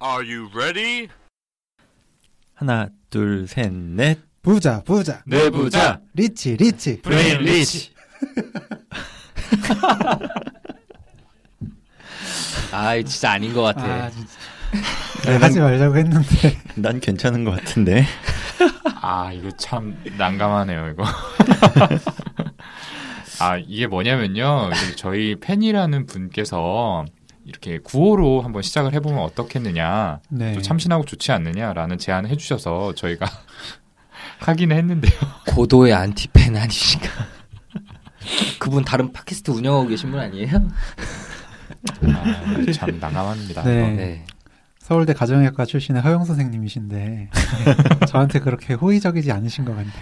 Are you ready? 하나, 둘, 셋, 넷. 부자 부자 내부자. Rich rich brain rich. 아, 진짜 아닌 것 같아. 아 진짜 네, 하지 말자고 했는데 난 괜찮은 것 같은데. 아, 이거 참 난감하네요, 이거. 아, 이게 뭐냐면요. 저희 팬이라는 분께서 이렇게 구호로 한번 시작을 해보면 어떻겠느냐. 네. 또 참신하고 좋지 않느냐라는 제안을 해주셔서 저희가 하긴 했는데요. 고도의 안티팬 아니신가? 그분 다른 팟캐스트 운영하고 계신 분 아니에요? 아, 참 난감합니다. 네. 네. 서울대 가정의학과 출신의 허영 선생님이신데 네, 저한테 그렇게 호의적이지 않으신 것 같네요.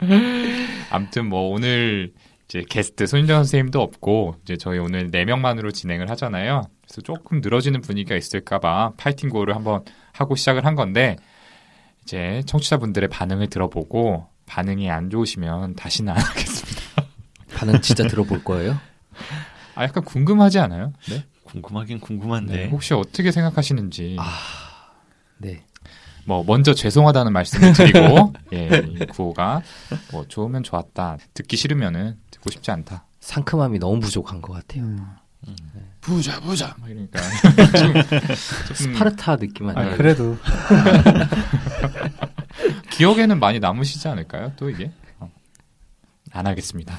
아무튼 뭐 오늘 이제 게스트 손인정 선생님도 없고 이제 저희 오늘 네 명만으로 진행을 하잖아요. 그래서 조금 늘어지는 분위기가 있을까봐 파이팅 고를 한번 하고 시작을 한 건데 이제 청취자분들의 반응을 들어보고 반응이 안 좋으시면 다시는 안 하겠습니다. 반응 진짜 들어볼 거예요? 아 약간 궁금하지 않아요? 네. 궁금하긴 궁금한데. 혹시 어떻게 생각하시는지 아, 네. 뭐 먼저 죄송하다는 말씀을 드리고 예, 이 구호가 뭐 좋으면 좋았다 듣기 싫으면은 듣고 싶지 않다 상큼함이 너무 부족한 것 같아요. 음. 부자 부자 막 이러니까 좀, 좀 스파르타 느낌 아? 그래도 기억에는 많이 남으시지 않을까요? 또 이게 어. 안 하겠습니다.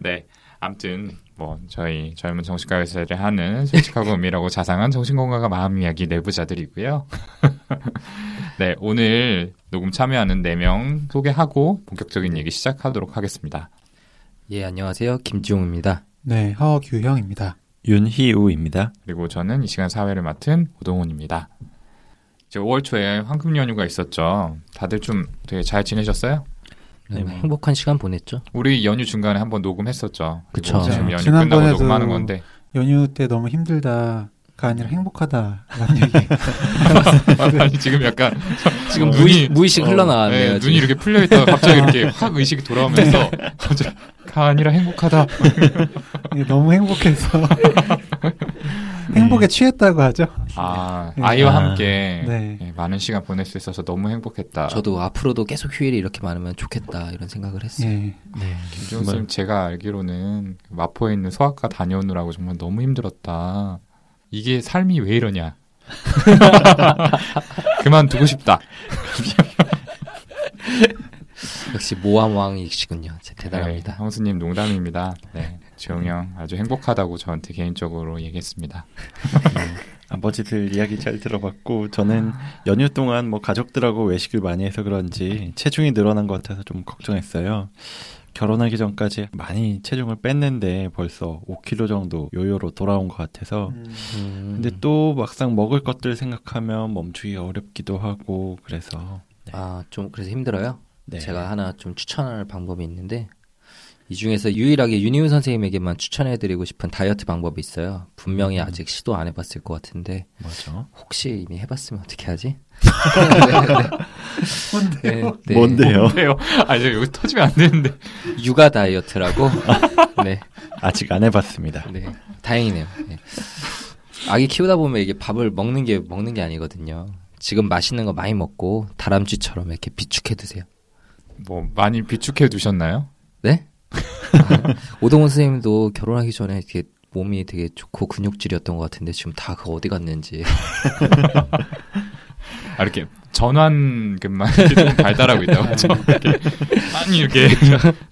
네. 아무튼 뭐 저희 젊은 정신과 의사들이 하는 솔직하고 은밀하고 자상한 정신건강과 마음 이야기 내부자들이고요. 네, 오늘 녹음 참여하는 4명 소개하고 본격적인 얘기 시작하도록 하겠습니다. 예, 안녕하세요. 김지용입니다. 네 허규형입니다. 윤희우입니다. 그리고 저는 이 시간 사회를 맡은 오동훈입니다. 이제 5월 초에 황금 연휴가 있었죠. 다들 좀 되게 잘 지내셨어요? 네, 네. 행복한 시간 보냈죠? 우리 연휴 중간에 한번 녹음했었죠. 그쵸. 지금 네, 연휴 지난번에도- 끝나고 녹음하는 건데 연휴 때 너무 힘들다 가 아니라 행복하다라는 얘기. 아니 지금 약간 지금 어, 무의, 눈이- 무의식 어, 흘러나왔네요. 네. 눈이 이렇게 풀려 있다가 갑자기 이렇게 확 의식이 돌아오면서 갑자기 가 아니라 행복하다. 너무 행복해서 행복에 취했다고 하죠. 아 네. 아이와 아, 함께 네. 예, 많은 시간 보낼 수 있어서 너무 행복했다. 저도 앞으로도 계속 휴일이 이렇게 많으면 좋겠다 이런 생각을 했어요. 예. 김지훈 님 제가 알기로는 마포에 있는 소아과 다녀오느라고 정말 너무 힘들었다. 이게 삶이 왜 이러냐. 그만두고 싶다. 역시 모함왕이시군요. 대단합니다. 네, 형수님 농담입니다. 네, 지용 형 아주 행복하다고 저한테 개인적으로 얘기했습니다. 아버지들 이야기 잘 들어봤고 저는 연휴 동안 뭐 가족들하고 외식을 많이 해서 그런지 체중이 늘어난 것 같아서 좀 걱정했어요. 결혼하기 전까지 많이 체중을 뺐는데 벌써 5kg 정도 요요로 돌아온 것 같아서 음, 근데 또 막상 먹을 것들 생각하면 멈추기가 어렵기도 하고 그래서 아, 좀 그래서 힘들어요? 네. 제가 하나 좀 추천할 방법이 있는데 이 중에서 유일하게 윤희훈 선생님에게만 추천해드리고 싶은 다이어트 방법이 있어요. 분명히 음. 아직 시도 안 해봤을 것 같은데 뭐죠? 혹시 이미 해봤으면 어떻게 하지? 뭔데요? 네, 네. 뭔데요? 뭔데요? 아, 이제 여기 터지면 안 되는데. 육아 다이어트라고. 네, 아직 안 해봤습니다. 네, 다행이네요. 네. 아기 키우다 보면 이게 밥을 먹는 게 먹는 게 아니거든요. 지금 맛있는 거 많이 먹고 다람쥐처럼 이렇게 비축해 드세요. 뭐, 많이 비축해 두셨나요? 네? 아, 오동훈 선생님도 결혼하기 전에 이렇게 몸이 되게 좋고 근육질이었던 것 같은데 지금 다 그 어디 갔는지. 아, 이렇게 좀 발달하고 있다고. 좀 이렇게 많이 이렇게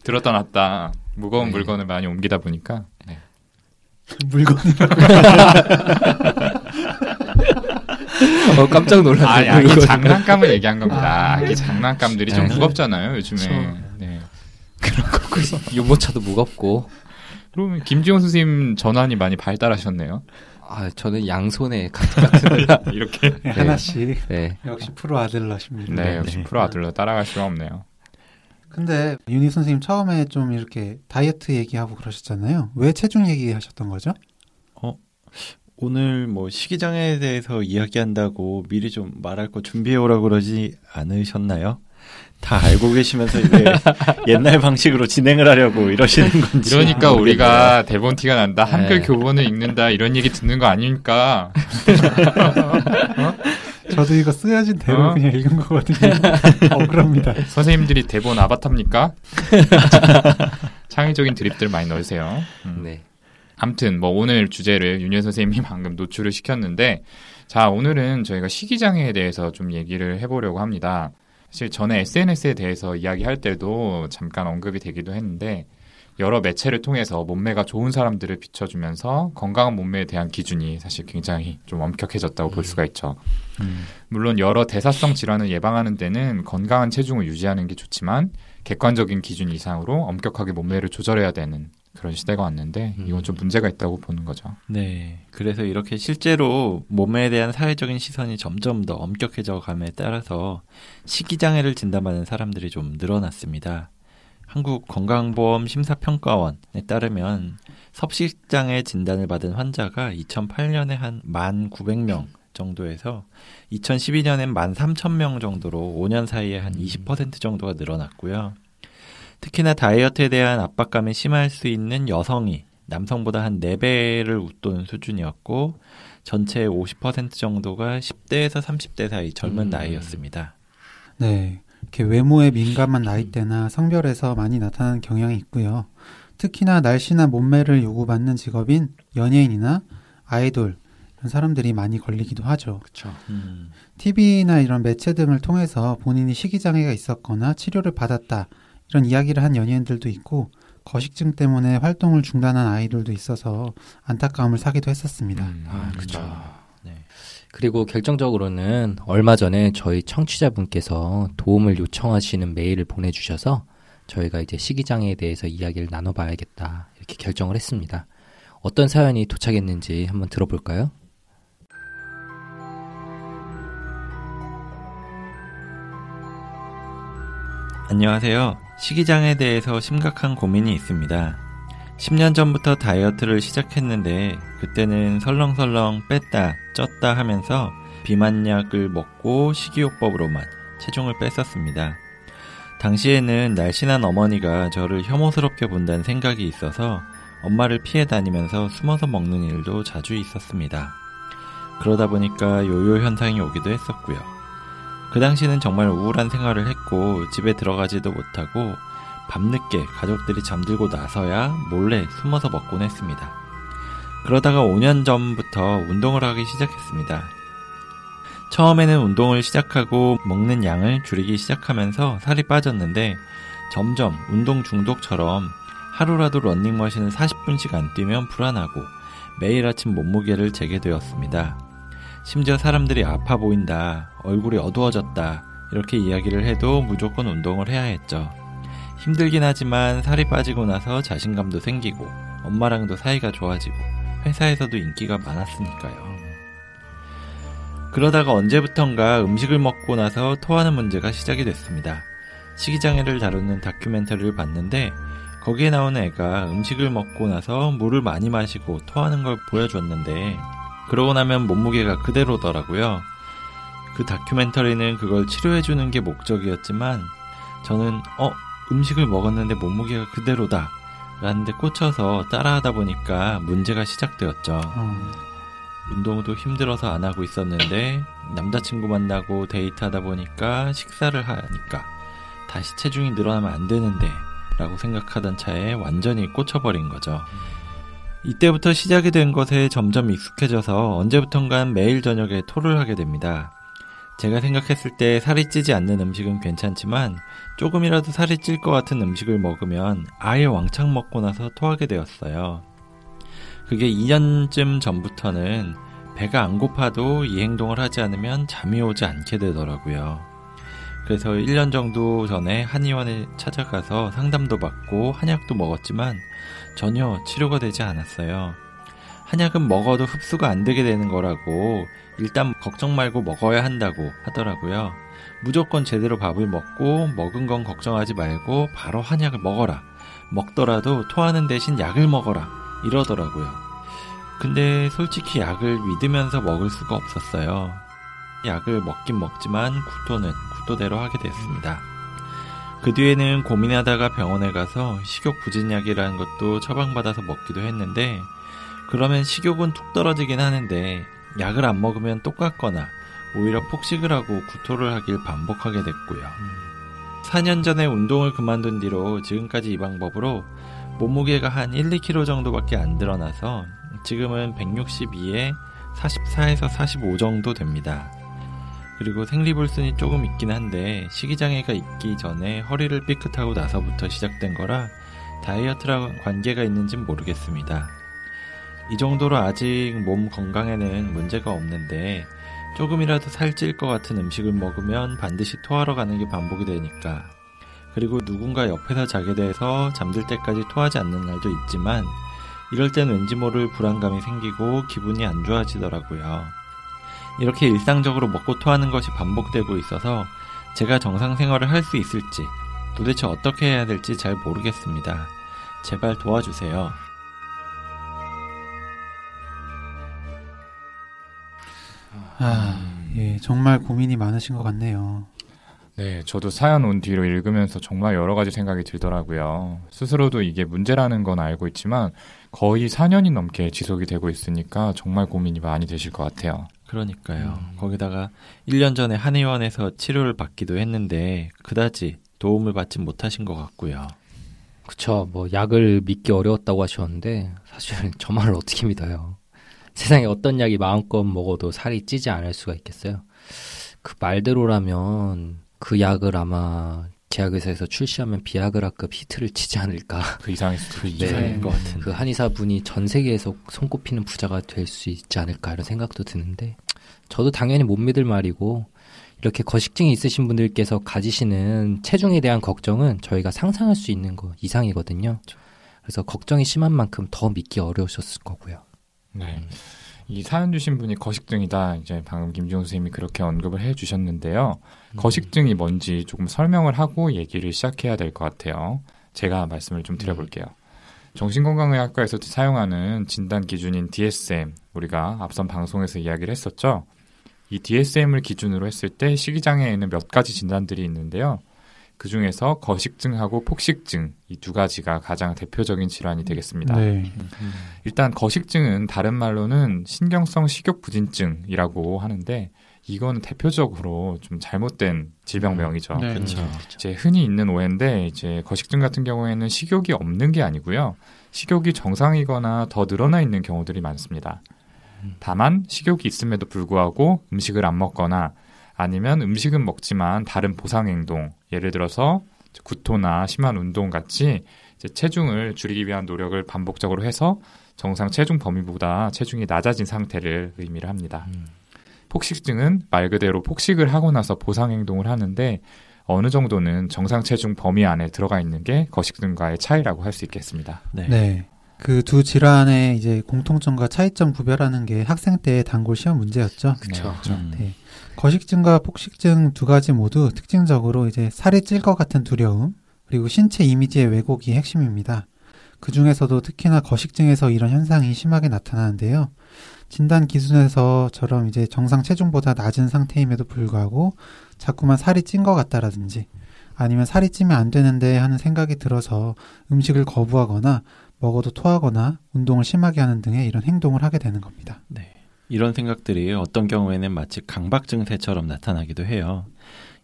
들었다 놨다. 무거운 네. 물건을 많이 옮기다 보니까. 네. 물건이라고. 어, 깜짝 놀랐네요. 아니, 아기 장난감을 얘기한 겁니다. 아. 아기 장난감들이 좀 네. 무겁잖아요, 요즘에. 그 쵸. 네. 유모차도 무겁고. 그러면 김지용 선생님 전환이 많이 발달하셨네요. 아, 저는 양손에 같은. 이렇게. 네, 하나씩 네. 역시 프로 아들러십니다. 네, 역시 프로 아들로 따라갈 수가 없네요. 근데 윤희 선생님 처음에 좀 이렇게 다이어트 얘기하고 그러셨잖아요. 왜 체중 얘기하셨던 거죠? 오늘 뭐 식이장애에 대해서 이야기한다고 미리 좀 말할 거 준비해 오라고 그러지 않으셨나요? 다 알고 계시면서 이게 옛날 방식으로 진행을 하려고 이러시는 건지. 이러니까 모르겠네요. 우리가 대본 티가 난다. 한글 네. 교본을 읽는다. 이런 얘기 듣는 거 아닙니까? 저도 이거 쓰여진 대로 어? 그냥 읽은 거거든요. 억울합니다. 선생님들이 대본 아바타입니까? 창의적인 드립들 많이 넣으세요. 음. 네. 아무튼 뭐 오늘 주제를 윤현 선생님이 방금 노출을 시켰는데 자 오늘은 저희가 식이장애에 대해서 좀 얘기를 해보려고 합니다. 사실 전에 SNS에 대해서 이야기할 때도 잠깐 언급이 되기도 했는데 여러 매체를 통해서 몸매가 좋은 사람들을 비춰주면서 건강한 몸매에 대한 기준이 사실 굉장히 좀 엄격해졌다고 볼 수가 있죠. 음. 물론 여러 대사성 질환을 예방하는 데는 건강한 체중을 유지하는 게 좋지만 객관적인 기준 이상으로 엄격하게 몸매를 조절해야 되는 그런 시대가 왔는데 이건 좀 문제가 있다고 보는 거죠. 네. 그래서 이렇게 실제로 몸에 대한 사회적인 시선이 점점 더 엄격해져 감에 따라서 식이장애를 진단받는 사람들이 좀 늘어났습니다. 한국 건강보험 심사평가원에 따르면 섭식장애 진단을 받은 환자가 2008년에 한 1,900명 정도에서 2012년엔 13,000명 정도로 5년 사이에 한 20% 정도가 늘어났고요. 특히나 다이어트에 대한 압박감이 심할 수 있는 여성이 남성보다 한 4배를 웃도는 수준이었고 전체의 50% 정도가 10대에서 30대 사이 젊은 음. 나이였습니다. 네. 이렇게 외모에 민감한 나이대나 성별에서 많이 나타나는 경향이 있고요. 특히나 날씬한 몸매를 요구받는 직업인 연예인이나 아이돌 이런 사람들이 많이 걸리기도 하죠. 그렇죠. 음. TV나 이런 매체 등을 통해서 본인이 식이장애가 있었거나 치료를 받았다 이런 이야기를 한 연예인들도 있고 거식증 때문에 활동을 중단한 아이돌도 있어서 안타까움을 사기도 했었습니다. 아, 그쵸. 네. 그리고 결정적으로는 얼마 전에 저희 청취자분께서 도움을 요청하시는 메일을 보내주셔서 저희가 이제 식이장애에 대해서 이야기를 나눠봐야겠다 이렇게 결정을 했습니다. 어떤 사연이 도착했는지 한번 들어볼까요? 안녕하세요. 식이장애에 대해서 심각한 고민이 있습니다. 10년 전부터 다이어트를 시작했는데 그때는 설렁설렁 뺐다 쪘다 하면서 비만약을 먹고 식이요법으로만 체중을 뺐었습니다. 당시에는 날씬한 어머니가 저를 혐오스럽게 본다는 생각이 있어서 엄마를 피해 다니면서 숨어서 먹는 일도 자주 있었습니다. 그러다 보니까 요요 현상이 오기도 했었고요. 그 당시는 정말 우울한 생활을 했고 집에 들어가지도 못하고 밤늦게 가족들이 잠들고 나서야 몰래 숨어서 먹곤 했습니다. 그러다가 5년 전부터 운동을 하기 시작했습니다. 처음에는 운동을 시작하고 먹는 양을 줄이기 시작하면서 살이 빠졌는데 점점 운동 중독처럼 하루라도 런닝머신을 40분씩 안 뛰면 불안하고 매일 아침 몸무게를 재게 되었습니다. 심지어 사람들이 아파 보인다, 얼굴이 어두워졌다, 이렇게 이야기를 해도 무조건 운동을 해야 했죠. 힘들긴 하지만 살이 빠지고 나서 자신감도 생기고 엄마랑도 사이가 좋아지고 회사에서도 인기가 많았으니까요. 그러다가 언제부턴가 음식을 먹고 나서 토하는 문제가 시작이 됐습니다. 식이장애를 다루는 다큐멘터리를 봤는데 거기에 나오는 애가 음식을 먹고 나서 물을 많이 마시고 토하는 걸 보여줬는데 그러고 나면 몸무게가 그대로더라고요. 그 다큐멘터리는 그걸 치료해주는 게 목적이었지만 저는 어 음식을 먹었는데 몸무게가 그대로다 라는데 꽂혀서 따라하다 보니까 문제가 시작되었죠. 어, 운동도 힘들어서 안 하고 있었는데 남자친구 만나고 데이트하다 보니까 식사를 하니까 다시 체중이 늘어나면 안 되는데 라고 생각하던 차에 완전히 꽂혀버린 거죠. 이때부터 시작이 된 것에 점점 익숙해져서 언제부턴간 매일 저녁에 토를 하게 됩니다. 제가 생각했을 때 살이 찌지 않는 음식은 괜찮지만 조금이라도 살이 찔 것 같은 음식을 먹으면 아예 왕창 먹고 나서 토하게 되었어요. 그게 2년쯤 전부터는 배가 안 고파도 이 행동을 하지 않으면 잠이 오지 않게 되더라고요. 그래서 1년 정도 전에 한의원에 찾아가서 상담도 받고 한약도 먹었지만 전혀 치료가 되지 않았어요. 한약은 먹어도 흡수가 안 되게 되는 거라고 일단 걱정 말고 먹어야 한다고 하더라고요. 무조건 제대로 밥을 먹고 먹은 건 걱정하지 말고 바로 한약을 먹어라. 먹더라도 토하는 대신 약을 먹어라. 이러더라고요. 근데 솔직히 약을 믿으면서 먹을 수가 없었어요. 약을 먹긴 먹지만 구토는 구토대로 하게 됐습니다. 그 뒤에는 고민하다가 병원에 가서 식욕 부진약이라는 것도 처방받아서 먹기도 했는데 그러면 식욕은 툭 떨어지긴 하는데 약을 안 먹으면 똑같거나 오히려 폭식을 하고 구토를 하길 반복하게 됐고요. 4년 전에 운동을 그만둔 뒤로 지금까지 이 방법으로 몸무게가 한 1, 2kg 정도밖에 안 드러나서 지금은 162에 44에서 45 정도 됩니다. 그리고 생리불순이 조금 있긴 한데 식이장애가 있기 전에 허리를 삐끗하고 나서부터 시작된 거라 다이어트랑 관계가 있는진 모르겠습니다. 이 정도로 아직 몸 건강에는 문제가 없는데 조금이라도 살찔 것 같은 음식을 먹으면 반드시 토하러 가는 게 반복이 되니까 그리고 누군가 옆에서 자게 돼서 잠들 때까지 토하지 않는 날도 있지만 이럴 땐 왠지 모를 불안감이 생기고 기분이 안 좋아지더라고요. 이렇게 일상적으로 먹고 토하는 것이 반복되고 있어서 제가 정상 생활을 할 수 있을지 도대체 어떻게 해야 될지 잘 모르겠습니다. 제발 도와주세요. 아, 예, 정말 고민이 많으신 것 같네요. 네, 저도 사연 온 뒤로 읽으면서 정말 여러 가지 생각이 들더라고요. 스스로도 이게 문제라는 건 알고 있지만 거의 4년이 넘게 지속이 되고 있으니까 정말 고민이 많이 되실 것 같아요. 그러니까요. 거기다가 1년 전에 한의원에서 치료를 받기도 했는데 그다지 도움을 받지 못하신 것 같고요. 그쵸. 뭐 약을 믿기 어려웠다고 하셨는데 사실 저 말을 어떻게 믿어요. 세상에 어떤 약이 마음껏 먹어도 살이 찌지 않을 수가 있겠어요. 그 말대로라면 그 약을 아마 제약회사에서 출시하면 비아그라급 히트를 치지 않을까. 그 이상일 수도 있죠. 네. 이상일 것 같은데. 그 한의사 분이 전 세계에서 손꼽히는 부자가 될 수 있지 않을까 이런 생각도 드는데 저도 당연히 못 믿을 말이고 이렇게 거식증이 있으신 분들께서 가지시는 체중에 대한 걱정은 저희가 상상할 수 있는 거 이상이거든요. 그래서 걱정이 심한 만큼 더 믿기 어려우셨을 거고요. 네. 이 사연 주신 분이 거식증이다. 이제 방금 김지훈 선생님이 그렇게 언급을 해 주셨는데요. 거식증이 뭔지 조금 설명을 하고 얘기를 시작해야 될 것 같아요. 제가 말씀을 좀 드려볼게요. 정신건강의학과에서 사용하는 진단 기준인 DSM, 우리가 앞선 방송에서 이야기를 했었죠. 이 DSM을 기준으로 했을 때 식이장애에는 몇 가지 진단들이 있는데요. 그 중에서 거식증하고 폭식증 이 두 가지가 가장 대표적인 질환이 되겠습니다. 네. 일단 거식증은 다른 말로는 신경성 식욕 부진증이라고 하는데 이건 대표적으로 좀 잘못된 질병명이죠. 네. 그렇죠. 이제 흔히 있는 오해인데 이제 거식증 같은 경우에는 식욕이 없는 게 아니고요. 식욕이 정상이거나 더 늘어나 있는 경우들이 많습니다. 다만 식욕이 있음에도 불구하고 음식을 안 먹거나 아니면 음식은 먹지만 다른 보상 행동, 예를 들어서 구토나 심한 운동 같이 이제 체중을 줄이기 위한 노력을 반복적으로 해서 정상 체중 범위보다 체중이 낮아진 상태를 의미를 합니다. 폭식증은 말 그대로 폭식을 하고 나서 보상 행동을 하는데 어느 정도는 정상 체중 범위 안에 들어가 있는 게 거식증과의 차이라고 할 수 있겠습니다. 네. 네. 그 두 질환의 이제 공통점과 차이점 구별하는 게 학생 때의 단골 시험 문제였죠. 그쵸. 네, 음. 네. 거식증과 폭식증 두 가지 모두 특징적으로 이제 살이 찔 것 같은 두려움, 그리고 신체 이미지의 왜곡이 핵심입니다. 그 중에서도 특히나 거식증에서 이런 현상이 심하게 나타나는데요. 진단 기준에서처럼 이제 정상 체중보다 낮은 상태임에도 불구하고 자꾸만 살이 찐 것 같다라든지 아니면 살이 찌면 안 되는데 하는 생각이 들어서 음식을 거부하거나 먹어도 토하거나 운동을 심하게 하는 등의 이런 행동을 하게 되는 겁니다. 네. 이런 생각들이 어떤 경우에는 마치 강박 증세처럼 나타나기도 해요.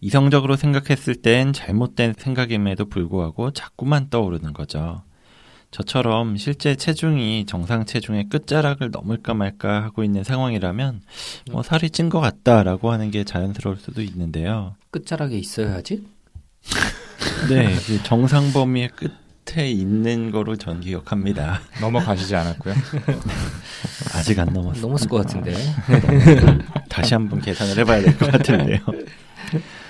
이성적으로 생각했을 땐 잘못된 생각임에도 불구하고 자꾸만 떠오르는 거죠. 저처럼 실제 체중이 정상 체중의 끝자락을 넘을까 말까 하고 있는 상황이라면 뭐 살이 찐 것 같다라고 하는 게 자연스러울 수도 있는데요. 끝자락에 있어야지. 네, 그 정상 범위의 끝 에 있는 거로 전 기억합니다. 넘어가시지 않았고요. 아직 안 넘었어요. 넘었을 것 같은데. 다시 한번 계산을 해봐야 될 것 같은데요.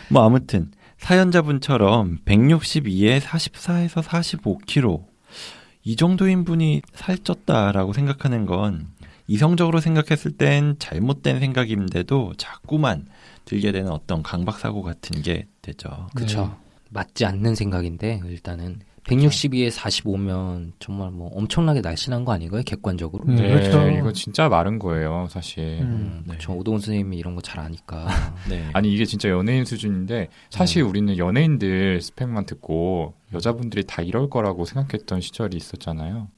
뭐 아무튼 사연자분처럼 162에 44에서 45kg 이 정도인 분이 살쪘다라고 생각하는 건 이성적으로 생각했을 땐 잘못된 생각인데도 자꾸만 들게 되는 어떤 강박 사고 같은 게 되죠. 그쵸. 맞지 않는 생각인데 일단은 162에 45면 정말 뭐 엄청나게 날씬한 거 아닌가요? 객관적으로. 네, 네, 그렇죠. 이거 진짜 마른 거예요, 사실. 음. 네. 저 오동훈 선생님이 이런 거 잘 아니까. 네. 아니 이게 진짜 연예인 수준인데 사실 우리는 연예인들 스펙만 듣고 여자분들이 다 이럴 거라고 생각했던 시절이 있었잖아요.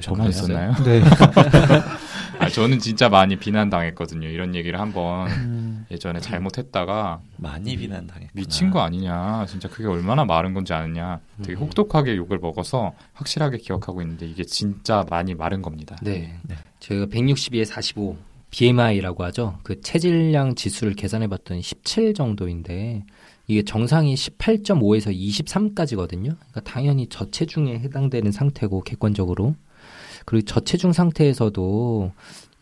저만 그러셨나요? 있었나요? 네. 아, 저는 진짜 많이 비난당했거든요. 이런 얘기를 한번 음, 예전에 잘못했다가 많이 비난당했구나. 미친 거 아니냐. 진짜 그게 얼마나 마른 건지 아느냐. 되게 음. 혹독하게 욕을 먹어서 확실하게 기억하고 있는데 이게 진짜 많이 마른 겁니다. 네. 네. 저희가 162에 45 BMI라고 하죠. 그 체질량 지수를 계산해 봤더니 17 정도인데 이게 정상이 18.5에서 23까지거든요. 그러니까 당연히 저체중에 해당되는 상태고 객관적으로. 그리고 저체중 상태에서도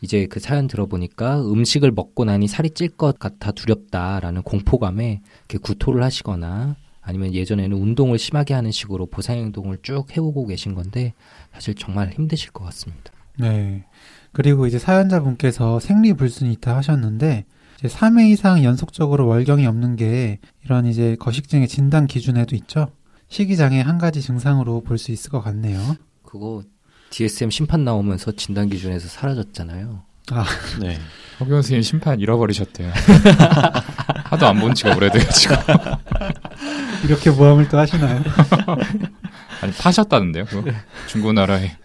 이제 그 사연 들어보니까 음식을 먹고 나니 살이 찔 것 같아 두렵다라는 공포감에 이렇게 구토를 하시거나 아니면 예전에는 운동을 심하게 하는 식으로 보상 행동을 쭉 해오고 계신 건데 사실 정말 힘드실 것 같습니다. 네. 그리고 이제 사연자분께서 생리 불순이 있다 하셨는데 이제 3회 이상 연속적으로 월경이 없는 게 이런 이제 거식증의 진단 기준에도 있죠. 식이장애 한 가지 증상으로 볼 수 있을 것 같네요. 그거 DSM 심판 나오면서 진단 기준에서 사라졌잖아요. 네. 허경 선생님 심판 잃어버리셨대요. 하도 안 본 지가 오래돼가지고. 이렇게 모함을 또 하시나요? 아니, 파셨다는데요, 그거? 중고나라에.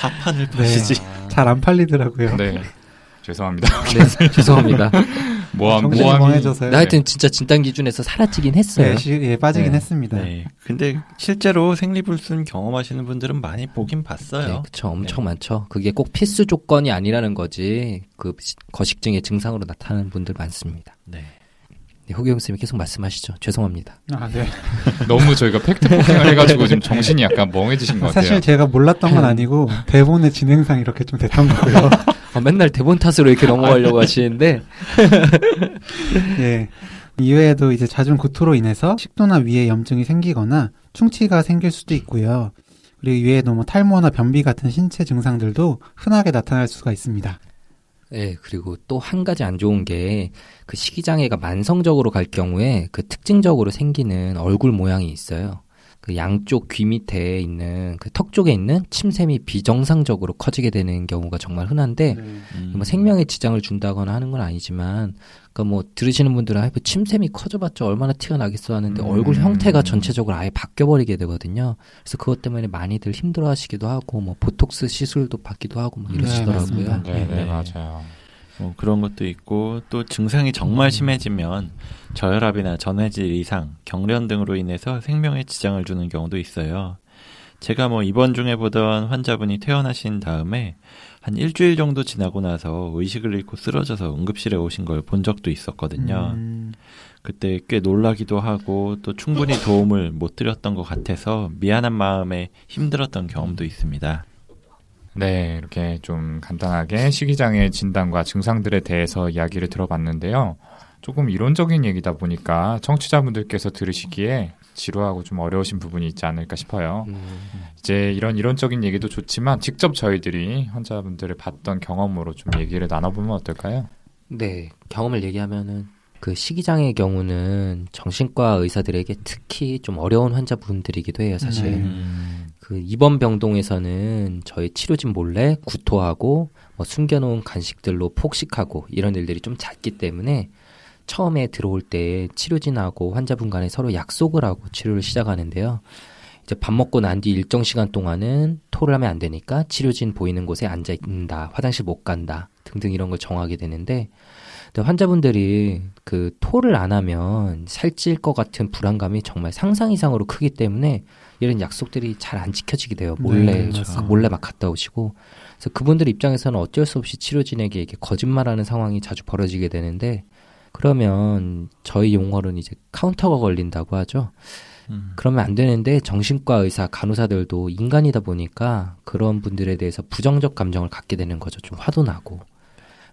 사판을 네. 파시지. 잘안 팔리더라고요. 네. 죄송합니다. 네, 죄송합니다. 모함. 멍해져서요. 나 하여튼 진짜 진단 기준에서 사라지긴 했어요. 네, 시, 예, 빠지긴 네. 했습니다. 네. 근데 실제로 생리불순 경험하시는 분들은 많이 보긴 봤어요. 네, 그쵸. 엄청 많죠. 그게 꼭 필수 조건이 아니라는 거지. 그 시- 거식증의 증상으로 나타나는 분들 많습니다. 네. 네, 호경 쌤이 계속 말씀하시죠. 죄송합니다. 아, 네. 너무 저희가 팩트 폭행을 해가지고 지금 정신이 약간 멍해지신 것 같아요. 사실 제가 몰랐던 건 아니고 대본의 진행상 이렇게 좀 됐던 거고요. 어, 맨날 대본 탓으로 이렇게 넘어가려고 하시는데 예. 이외에도 이제 잦은 구토로 인해서 식도나 위에 염증이 생기거나 충치가 생길 수도 있고요. 그리고 이외에도 뭐 탈모나 변비 같은 신체 증상들도 흔하게 나타날 수가 있습니다. 네, 그리고 또 한 가지 안 좋은 게 그 식이장애가 만성적으로 갈 경우에 그 특징적으로 생기는 얼굴 모양이 있어요. 그 양쪽 귀 밑에 있는 그 턱 쪽에 있는 침샘이 비정상적으로 커지게 되는 경우가 정말 흔한데 음. 뭐 생명에 지장을 준다거나 하는 건 아니지만 그러니까 뭐 들으시는 분들은 아이 뭐 침샘이 커져봤자 얼마나 티가 나겠어 하는데 음. 얼굴 형태가 전체적으로 아예 바뀌어버리게 되거든요. 그래서 그것 때문에 많이들 힘들어하시기도 하고 뭐 보톡스 시술도 받기도 하고 뭐 네, 이러시더라고요. 맞습니다. 네, 네, 네. 맞아요. 뭐 그런 것도 있고 또 증상이 정말 심해지면 저혈압이나 전해질 이상, 경련 등으로 인해서 생명에 지장을 주는 경우도 있어요. 제가 뭐 입원 중에 보던 환자분이 퇴원하신 다음에 한 일주일 정도 지나고 나서 의식을 잃고 쓰러져서 응급실에 오신 걸 본 적도 있었거든요. 음, 그때 꽤 놀라기도 하고 또 충분히 도움을 못 드렸던 것 같아서 미안한 마음에 힘들었던 경험도 있습니다. 네, 이렇게 좀 간단하게 식이장애 진단과 증상들에 대해서 이야기를 들어봤는데요. 조금 이론적인 얘기다 보니까 청취자분들께서 들으시기에 지루하고 좀 어려우신 부분이 있지 않을까 싶어요. 음, 이제 이런 이론적인 얘기도 좋지만 직접 저희들이 환자분들을 봤던 경험으로 좀 얘기를 나눠보면 어떨까요? 네, 경험을 얘기하면은 그 식이장애의 경우는 정신과 의사들에게 특히 좀 어려운 환자분들이기도 해요, 사실. 네. 음, 그 입원 병동에서는 저희 치료진 몰래 구토하고 뭐 숨겨놓은 간식들로 폭식하고 이런 일들이 좀 잦기 때문에 처음에 들어올 때 치료진하고 환자분 간에 서로 약속을 하고 치료를 시작하는데요. 이제 밥 먹고 난 뒤 일정 시간 동안은 토를 하면 안 되니까 치료진 보이는 곳에 앉아 있는다, 화장실 못 간다 등등 이런 걸 정하게 되는데 근데 환자분들이 그 토를 안 하면 살찔 것 같은 불안감이 정말 상상 이상으로 크기 때문에 이런 약속들이 잘 안 지켜지게 돼요. 몰래 네. 몰래 막 갔다 오시고 그래서 그분들 입장에서는 어쩔 수 없이 치료진에게 이렇게 거짓말하는 상황이 자주 벌어지게 되는데 그러면 저희 용어로는 이제 카운터가 걸린다고 하죠. 음. 그러면 안 되는데 정신과 의사, 간호사들도 인간이다 보니까 그런 분들에 대해서 부정적 감정을 갖게 되는 거죠. 좀 화도 나고.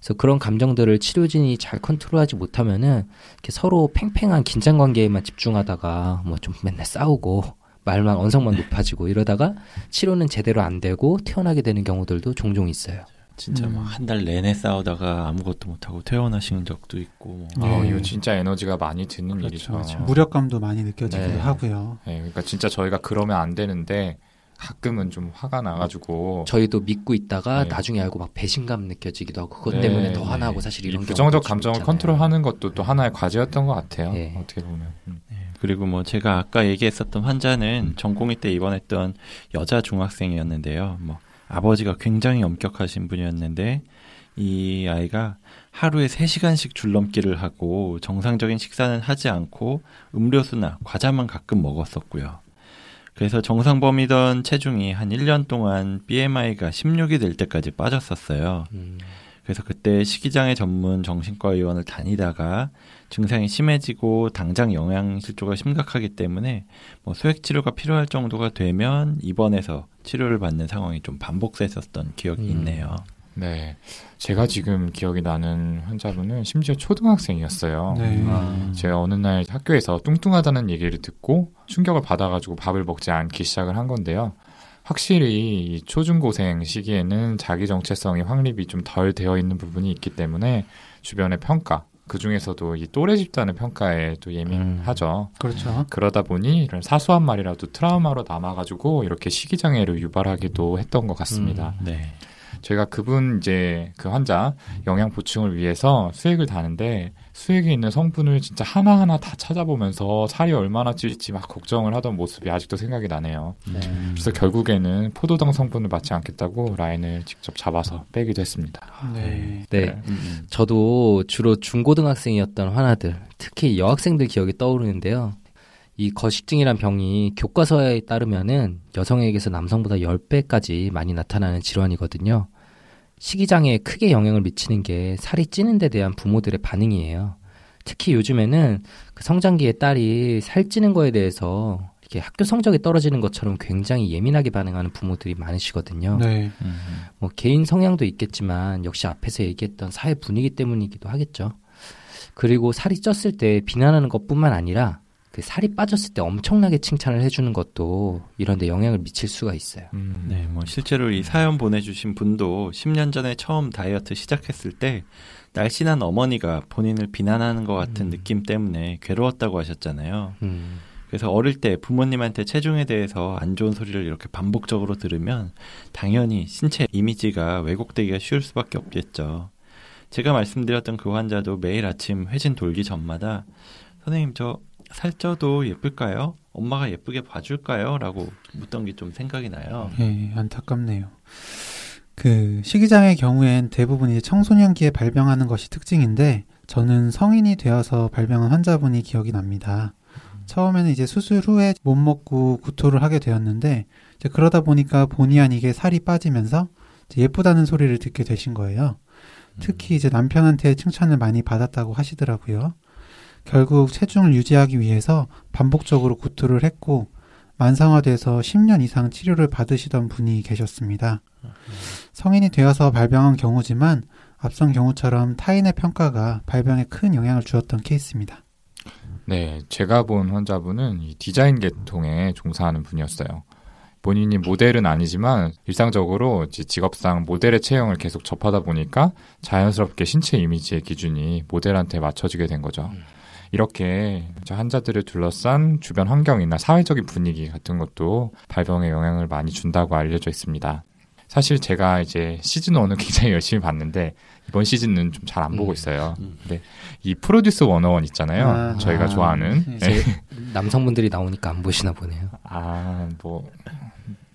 그래서 그런 감정들을 치료진이 잘 컨트롤하지 못하면은 이렇게 서로 팽팽한 긴장 관계에만 집중하다가 뭐 좀 맨날 싸우고 말만 언성만 높아지고 이러다가 치료는 제대로 안 되고 태어나게 되는 경우들도 종종 있어요. 진짜 음. 뭐한달 내내 싸우다가 아무것도 못하고 퇴원하신 적도 있고 뭐. 아, 네. 이거 진짜 에너지가 많이 드는 그렇죠, 일이죠. 그렇죠. 무력감도 많이 느껴지기도 네. 하고요. 네, 그러니까 진짜 저희가 그러면 안 되는데 가끔은 좀 화가 나가지고 저희도 믿고 있다가 네. 나중에 알고 막 배신감 느껴지기도 하고 그것 네, 때문에 더 네. 화나고 사실 이 이런 부정적 감정을 있잖아요. 컨트롤하는 것도 또 하나의 과제였던 것 같아요. 네. 어떻게 보면. 음. 그리고 뭐 제가 아까 얘기했었던 환자는 전공의 때 입원했던 여자 중학생이었는데요. 뭐 아버지가 굉장히 엄격하신 분이었는데 이 아이가 하루에 3시간씩 줄넘기를 하고 정상적인 식사는 하지 않고 음료수나 과자만 가끔 먹었었고요. 그래서 정상 범위던 체중이 한 1년 동안 BMI가 16이 될 때까지 빠졌었어요. 음, 그래서 그때 식이장애 전문 정신과 의원을 다니다가 증상이 심해지고 당장 영양실조가 심각하기 때문에 뭐 소액 치료가 필요할 정도가 되면 입원해서 치료를 받는 상황이 좀 반복됐었던 기억이 음. 있네요. 네. 제가 지금 기억이 나는 환자분은 심지어 초등학생이었어요. 네. 아. 제가 어느 날 학교에서 뚱뚱하다는 얘기를 듣고 충격을 받아가지고 밥을 먹지 않기 시작을 한 건데요. 확실히 이 초중고생 시기에는 자기 정체성이 확립이 좀 덜 되어 있는 부분이 있기 때문에 주변의 평가, 그 중에서도 이 또래 집단의 평가에 또 예민하죠. 그렇죠. 그러다 보니 이런 사소한 말이라도 트라우마로 남아가지고 이렇게 식이장애를 유발하기도 했던 것 같습니다. 네. 저희가 그분 이제 그 환자 영양 보충을 위해서 수액을 다는데 수액에 있는 성분을 진짜 하나하나 다 찾아보면서 살이 얼마나 찔지 막 걱정을 하던 모습이 아직도 생각이 나네요. 네. 그래서 결국에는 포도당 성분을 맞지 않겠다고 라인을 직접 잡아서 빼기도 했습니다. 네. 네. 네. 음, 저도 주로 중고등학생이었던 환아들, 특히 여학생들 기억이 떠오르는데요. 이 거식증이란 병이 교과서에 따르면은 여성에게서 남성보다 10배까지 많이 나타나는 질환이거든요. 식이장애에 크게 영향을 미치는 게 살이 찌는 데 대한 부모들의 반응이에요. 특히 요즘에는 그 성장기에 딸이 살찌는 거에 대해서 이렇게 학교 성적이 떨어지는 것처럼 굉장히 예민하게 반응하는 부모들이 많으시거든요. 네. 음, 뭐 개인 성향도 있겠지만 역시 앞에서 얘기했던 사회 분위기 때문이기도 하겠죠. 그리고 살이 쪘을 때 비난하는 것뿐만 아니라 그 살이 빠졌을 때 엄청나게 칭찬을 해주는 것도 이런데 영향을 미칠 수가 있어요. 음. 네, 뭐 실제로 이 사연 보내주신 분도 10년 전에 처음 다이어트 시작했을 때 날씬한 어머니가 본인을 비난하는 것 같은 음. 느낌 때문에 괴로웠다고 하셨잖아요. 음, 그래서 어릴 때 부모님한테 체중에 대해서 안 좋은 소리를 이렇게 반복적으로 들으면 당연히 신체 이미지가 왜곡되기가 쉬울 수밖에 없겠죠. 제가 말씀드렸던 그 환자도 매일 아침 회진 돌기 전마다 선생님 저 살쪄도 예쁠까요? 엄마가 예쁘게 봐줄까요? 라고 묻던 게 좀 생각이 나요. 예, 안타깝네요. 그 식이장의 경우엔 대부분 이제 청소년기에 발병하는 것이 특징인데 저는 성인이 되어서 발병한 환자분이 기억이 납니다. 처음에는 이제 수술 후에 못 먹고 구토를 하게 되었는데 이제 그러다 보니까 본의 아니게 살이 빠지면서 예쁘다는 소리를 듣게 되신 거예요. 특히 이제 남편한테 칭찬을 많이 받았다고 하시더라고요. 결국 체중을 유지하기 위해서 반복적으로 구토를 했고 만성화돼서 10년 이상 치료를 받으시던 분이 계셨습니다. 성인이 되어서 발병한 경우지만 앞선 경우처럼 타인의 평가가 발병에 큰 영향을 주었던 케이스입니다. 네, 제가 본 환자분은 이 디자인 계통에 종사하는 분이었어요. 본인이 모델은 아니지만 일상적으로 직업상 모델의 체형을 계속 접하다 보니까 자연스럽게 신체 이미지의 기준이 모델한테 맞춰지게 된 거죠. 이렇게 저 환자들을 둘러싼 주변 환경이나 사회적인 분위기 같은 것도 발병에 영향을 많이 준다고 알려져 있습니다. 사실 제가 이제 시즌 1을 굉장히 열심히 봤는데 이번 시즌은 좀 잘 안 보고 음. 있어요. 음. 근데 이 프로듀스 101 있잖아요. 아, 저희가 아, 좋아하는 네. 네. 남성분들이 나오니까 안 보시나 보네요. 아, 뭐,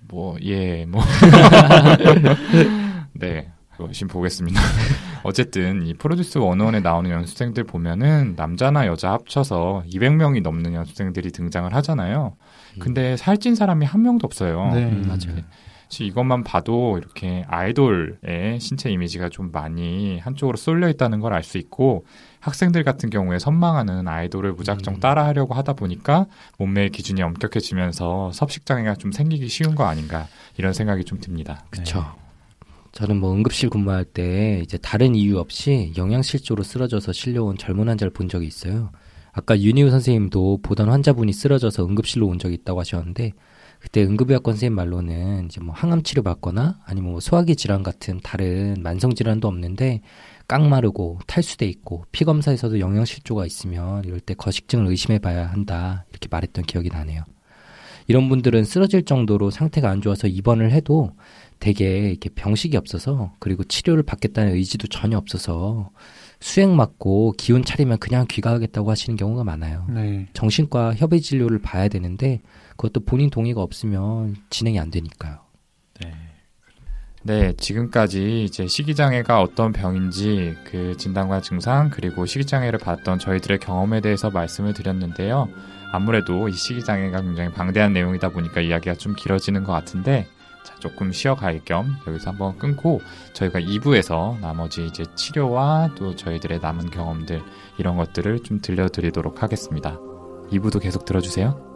뭐, 예, 뭐. 네, 열심히 보겠습니다. 어쨌든, 이 프로듀스 원원에 나오는 연수생들 보면은, 남자나 여자 합쳐서 200명이 넘는 연수생들이 등장을 하잖아요. 근데 살찐 사람이 한 명도 없어요. 네. 음, 맞아요. 이것만 봐도 이렇게 아이돌의 신체 이미지가 좀 많이 한쪽으로 쏠려 있다는 걸 알 수 있고 학생들 같은 경우에 선망하는 아이돌을 무작정 음. 따라하려고 하다 보니까 몸매의 기준이 엄격해지면서 섭식 장애가 좀 생기기 쉬운 거 아닌가 이런 생각이 좀 듭니다. 그쵸. 저는 뭐 응급실 근무할 때 이제 다른 이유 없이 영양실조로 쓰러져서 실려온 젊은 환자를 본 적이 있어요. 아까 윤희우 선생님도 보던 환자분이 쓰러져서 응급실로 온 적이 있다고 하셨는데 그때 응급의학과 선생님 말로는 이제 뭐 항암 치료 받거나 아니면 뭐 소화기 질환 같은 다른 만성 질환도 없는데 깡마르고 탈수돼 있고 피 검사에서도 영양 실조가 있으면 이럴 때 거식증을 의심해 봐야 한다. 이렇게 말했던 기억이 나네요. 이런 분들은 쓰러질 정도로 상태가 안 좋아서 입원을 해도 되게 이렇게 병식이 없어서 그리고 치료를 받겠다는 의지도 전혀 없어서 수액 맞고 기운 차리면 그냥 귀가하겠다고 하시는 경우가 많아요. 네. 정신과 협의 진료를 봐야 되는데 그것도 본인 동의가 없으면 진행이 안 되니까요. 네. 네, 지금까지 이제 식이장애가 어떤 병인지 그 진단과 증상 그리고 식이장애를 받았던 저희들의 경험에 대해서 말씀을 드렸는데요. 아무래도 이 식이장애가 굉장히 방대한 내용이다 보니까 이야기가 좀 길어지는 것 같은데 자, 조금 쉬어갈 겸 여기서 한번 끊고 저희가 2부에서 나머지 이제 치료와 또 저희들의 남은 경험들 이런 것들을 좀 들려드리도록 하겠습니다. 2부도 계속 들어주세요.